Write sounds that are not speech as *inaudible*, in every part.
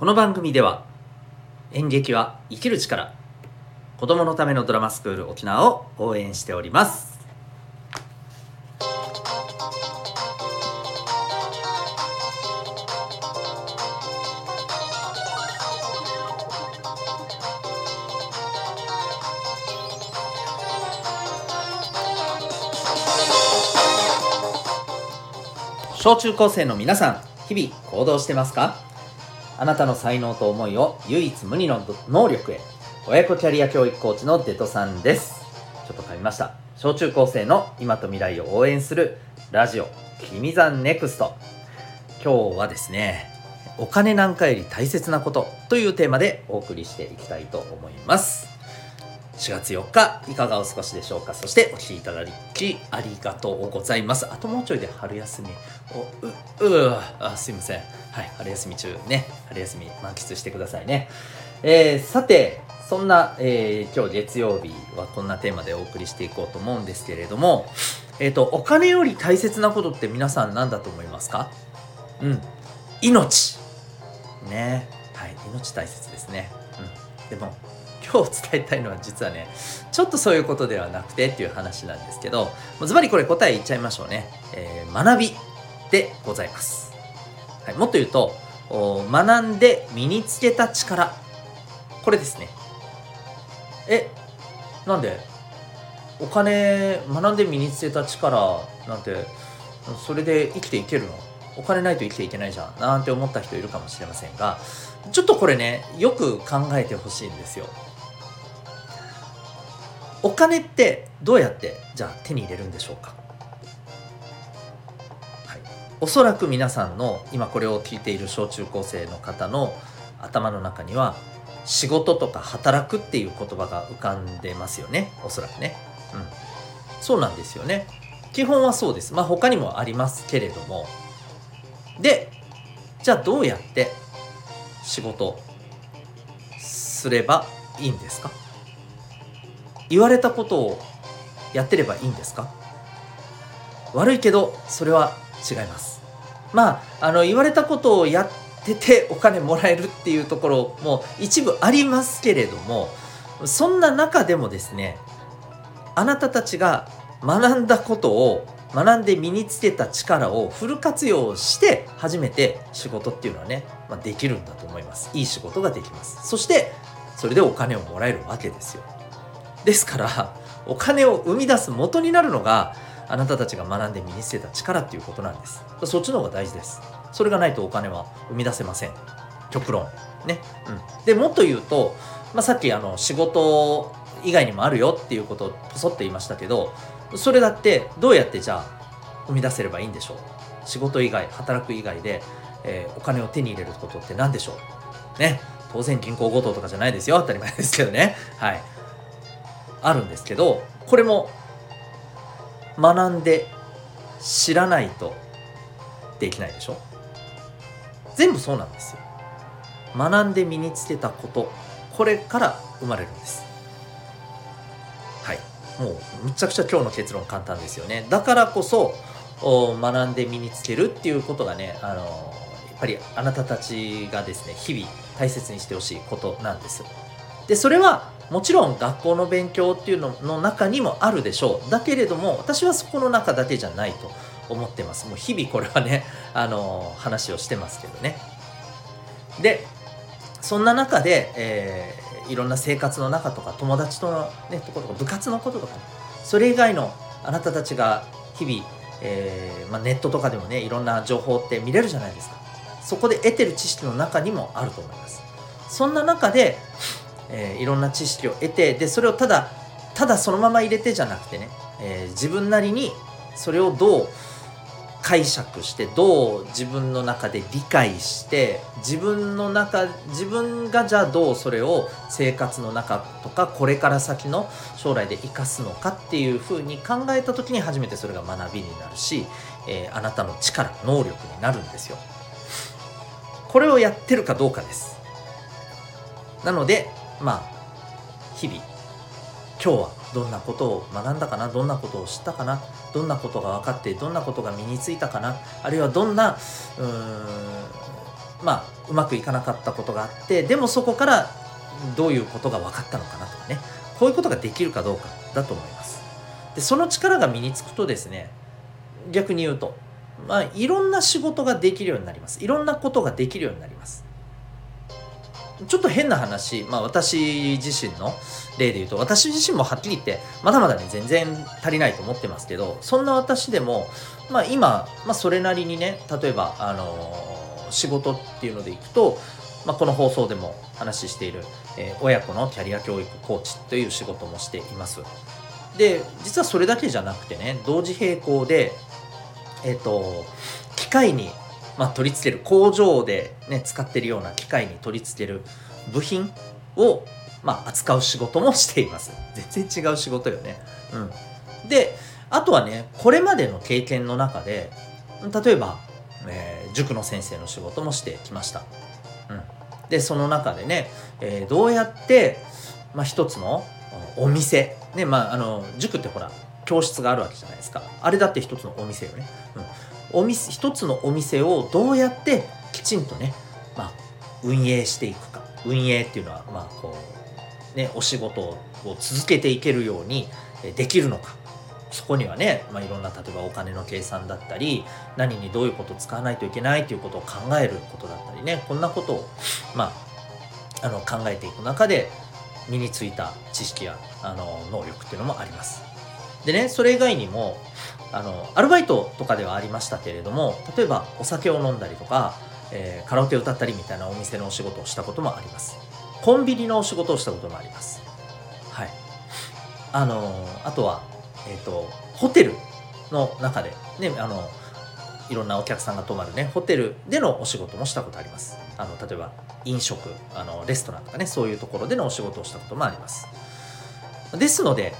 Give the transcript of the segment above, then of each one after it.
この番組では演劇は生きる力子供のためのドラマスクール沖縄を応援しております。小中高生の皆さん日々行動してますか？あなたの才能と思いを唯一無二の能力へ。親子キャリア教育コーチのデトさんです。ちょっと噛みました小中高生の今と未来を応援するラジオ君山ネクスト。今日はですねお金なんかより大切なことというテーマでお送りしていきたいと思います。4月4日いかがお過ごしでしょうか？そしてお聴きいただきありがとうございます。あともうちょいで春休みおううあすいません。はい春休み中ね。春休み満喫してくださいね。えー、さてそんな、えー、今日月曜日はこんなテーマでお送りしていこうと思うんですけれどもえっ、ー、とお金より大切なことって皆さん何だと思いますか？うん。命。ね。はい命大切ですね。うん。でも今日伝えたいのは実はねちょっとそういうことではなくてっていう話なんですけどズバリこれ答え言っちゃいましょうね、えー、学びでございます、はい、もっと言うと学んで身につけた力。これですね。えなんでお金学んで身につけた力なんてそれで生きていけるの？お金ないと生きていけないじゃん。なんて思った人いるかもしれませんがちょっとこれねよく考えてほしいんですよ。お金ってどうやってじゃあ手に入れるんでしょうか、はい、おそらく皆さんの今これを聞いている小中高生の方の頭の中には仕事とか働くっていう言葉が浮かんでますよね。おそらくね。うん。そうなんですよね。基本はそうです。まあ他にもありますけれども。でじゃあどうやって仕事すればいいんですか？言われたことをやってればいいんですか？悪いけどそれは違います。まああの言われたことをやっててお金もらえるっていうところも一部ありますけれどもそんな中でもですねあなたたちが学んだことを学んで身につけた力をフル活用して初めて仕事っていうのはね、まあ、できるんだと思います。いい仕事ができます。そしてそれでお金をもらえるわけですよ。ですからお金を生み出す元になるのがあなたたちが学んで身につけた力っていうことなんです。そっちの方が大事です。それがないとお金は生み出せません。極論。ね、うん、でもっと言うと、まあ、さっきあの仕事以外にもあるよっていうことをポソッと言いましたけどそれだってどうやってじゃあ生み出せればいいんでしょう？仕事以外働く以外で、えー、お金を手に入れることって何でしょう？ね。当然銀行強盗とかじゃないですよ。当たり前ですけどね。はい。あるんですけどこれも学んで知らないとできないでしょ？全部そうなんですよ。学んで身につけたことこれから生まれるんです。はい。もうむちゃくちゃ今日の結論簡単ですよね。だからこそ学んで身につけるっていうことがねあのやっぱりあなたたちがですね日々大切にしてほしいことなんです。でそれはもちろん学校の勉強っていうのの中にもあるでしょう。だけれども私はそこの中だけじゃないと思ってます。もう日々これはね *laughs* あの話をしてますけどね。でそんな中で、えー、いろんな生活の中とか友達との、ね、ところとか部活のこととか、それ以外のあなたたちが日々、えーまあ、ネットとかでもねいろんな情報って見れるじゃないですか。そこで得てる知識の中にもあると思います。そんな中でえー、いろんな知識を得てでそれをただただそのまま入れてじゃなくてね、えー、自分なりにそれをどう解釈してどう自分の中で理解して自分の中自分がじゃあどうそれを生活の中とかこれから先の将来で生かすのかっていうふうに考えた時に初めてそれが学びになるし、えー、あなたの力能力になるんですよ。これをやってるかどうかです。なのでまあ日々今日はどんなことを学んだかなどんなことを知ったかなどんなことが分かってどんなことが身についたかなあるいはどんなうまあうまくいかなかったことがあってでもそこからどういうことが分かったのかなとかねこういうことができるかどうかだと思います。でその力が身につくとですね逆に言うとまあいろんな仕事ができるようになります。いろんなことができるようになります。ちょっと変な話、まあ、私自身の例で言うと私自身もはっきり言ってまだまだね全然足りないと思ってますけどそんな私でも、まあ、今、まあ、それなりにね例えば、あのー、仕事っていうのでいくと、まあ、この放送でも話している、えー、親子のキャリア教育コーチという仕事もしています。で実はそれだけじゃなくてね同時並行でえっ、ー、と機械にまあ、取り付ける工場で、ね、使ってるような機械に取り付ける部品を、まあ、扱う仕事もしています。*laughs* 全然違う仕事よね、うん、であとはねこれまでの経験の中で例えば、えー、塾の先生の仕事もしてきました、うん、でその中でね、えー、どうやって、まあ、一つのお店。ねまああの塾ってほら教室があるわけじゃないですか。あれだって一つのお店よね、うん、お店一つのお店をどうやってきちんとね、まあ、運営していくか。運営っていうのはまあこうねお仕事を続けていけるようにできるのか。そこにはね、まあ、いろんな例えばお金の計算だったり何にどういうことを使わないといけないということを考えることだったりね。こんなことを、まあ、あの考えていく中で身についた知識やあの能力っていうのもあります。でねそれ以外にもあのアルバイトとかではありましたけれども例えばお酒を飲んだりとか、えー、カラオケを歌ったりみたいなお店のお仕事をしたこともあります。コンビニのお仕事をしたこともあります。はい。あのあとはえっ、ー、とホテルの中でねあのいろんなお客さんが泊まるねホテルでのお仕事もしたことあります。あの例えば飲食あのレストランとかねそういうところでのお仕事をしたこともあります。ですので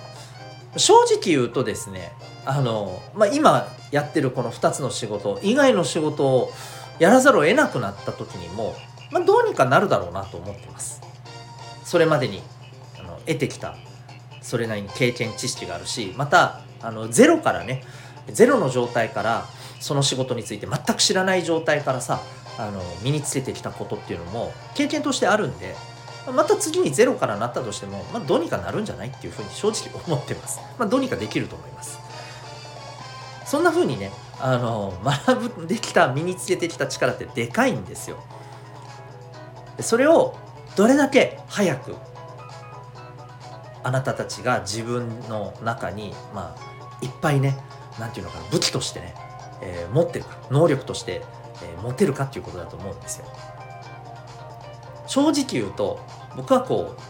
正直言うとですねあの、まあ、今やってるこの2つの仕事以外の仕事をやらざるを得なくなった時にも、まあ、どうにかなるだろうなと思ってます。それまでにあの得てきたそれなりに経験知識があるしまたあのゼロからねゼロの状態からその仕事について全く知らない状態からさあの身につけてきたことっていうのも経験としてあるんでまた次にゼロからなったとしても、まあ、どうにかなるんじゃないっていうふうに正直思ってます。まあ、どうにかできると思います。そんな風にね、あの、学ぶできた、身につけてきた力ってでかいんですよ。それをどれだけ早くあなたたちが自分の中に、まあ、いっぱいね、なんていうのかな、武器としてね、えー、持ってるか、能力として、えー、持てるかっていうことだと思うんですよ。正直言うと僕はこう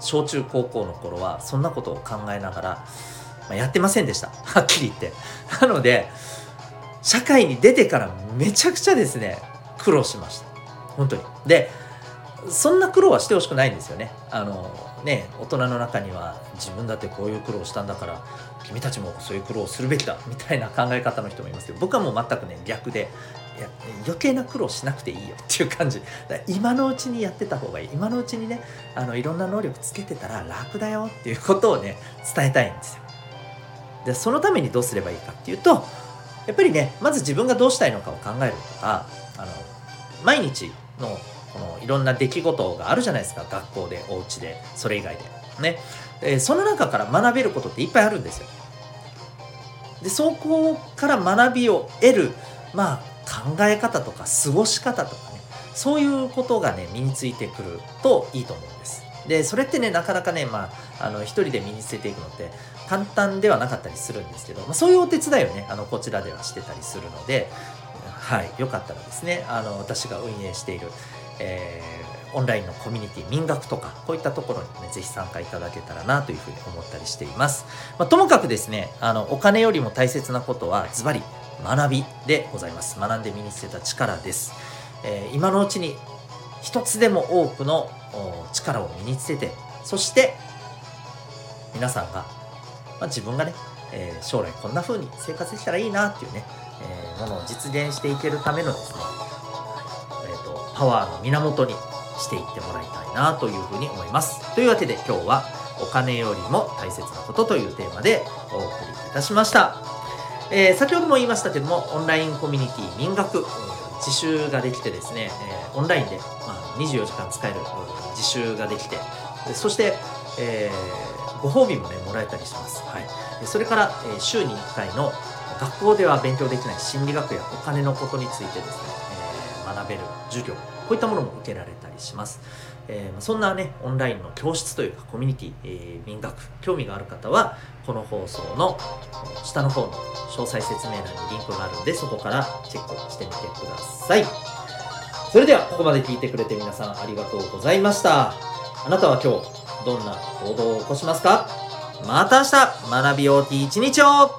小中高校の頃はそんなことを考えながら、まあ、やってませんでした。*laughs* はっきり言って。なので社会に出てからめちゃくちゃですね苦労しました。本当に。でそんな苦労はしてほしくないんですよね。あのね大人の中には自分だってこういう苦労したんだから君たちもそういう苦労をするべきだみたいな考え方の人もいますけど僕はもう全くね逆でいや余計な苦労しなくていいよっていう感じ。今のうちにやってた方がいい。今のうちにねあのいろんな能力つけてたら楽だよっていうことをね伝えたいんですよ。でそのためにどうすればいいかっていうとやっぱりねまず自分がどうしたいのかを考えるとかあの毎日のこのいろんな出来事があるじゃないですか。学校でお家でそれ以外で。ね、え、その中から学べることっていっぱいあるんですよ。でそこから学びを得るまあ考え方とか過ごし方とかねそういうことがね身についてくるといいと思うんです。でそれってねなかなかねまああの一人で身につけていくのって簡単ではなかったりするんですけど、まあ、そういうお手伝いをねあのこちらではしてたりするのではいよかったらですねあの私が運営している、えー、オンラインのコミュニティ民学とかこういったところにねぜひ参加いただけたらなというふうに思ったりしています、まあ、ともかくですねあのお金よりも大切なことはズバリ学びでございます学んで身につけた力です、えー、今のうちに一つでも多くの力を身につけてそして皆さんが、まあ、自分がね、えー、将来こんな風に生活できたらいいなっていうね、えー、ものを実現していけるためのですね、えーと、パワーの源にしていってもらいたいなというふうに思います。というわけで今日はお金よりも大切なことというテーマでお送りいたしました。えー、先ほども言いましたけどもオンラインコミュニティ民学自習ができてですね、えー、オンラインで、まあ、24時間使える自習ができてそして、えー、ご褒美もねもらえたりします、はい、それから、え、週に1回の学校では勉強できない心理学やお金のことについてですね、え、学べる授業こういったものも受けられたりします、えー、そんなねオンラインの教室というかコミュニティ、えー、民学興味がある方はこの放送の下の方の詳細説明欄にリンクがあるんでそこからチェックしてみてください。それではここまで聞いてくれて皆さんありがとうございました。あなたは今日どんな行動を起こしますか？また明日学び OT 一日を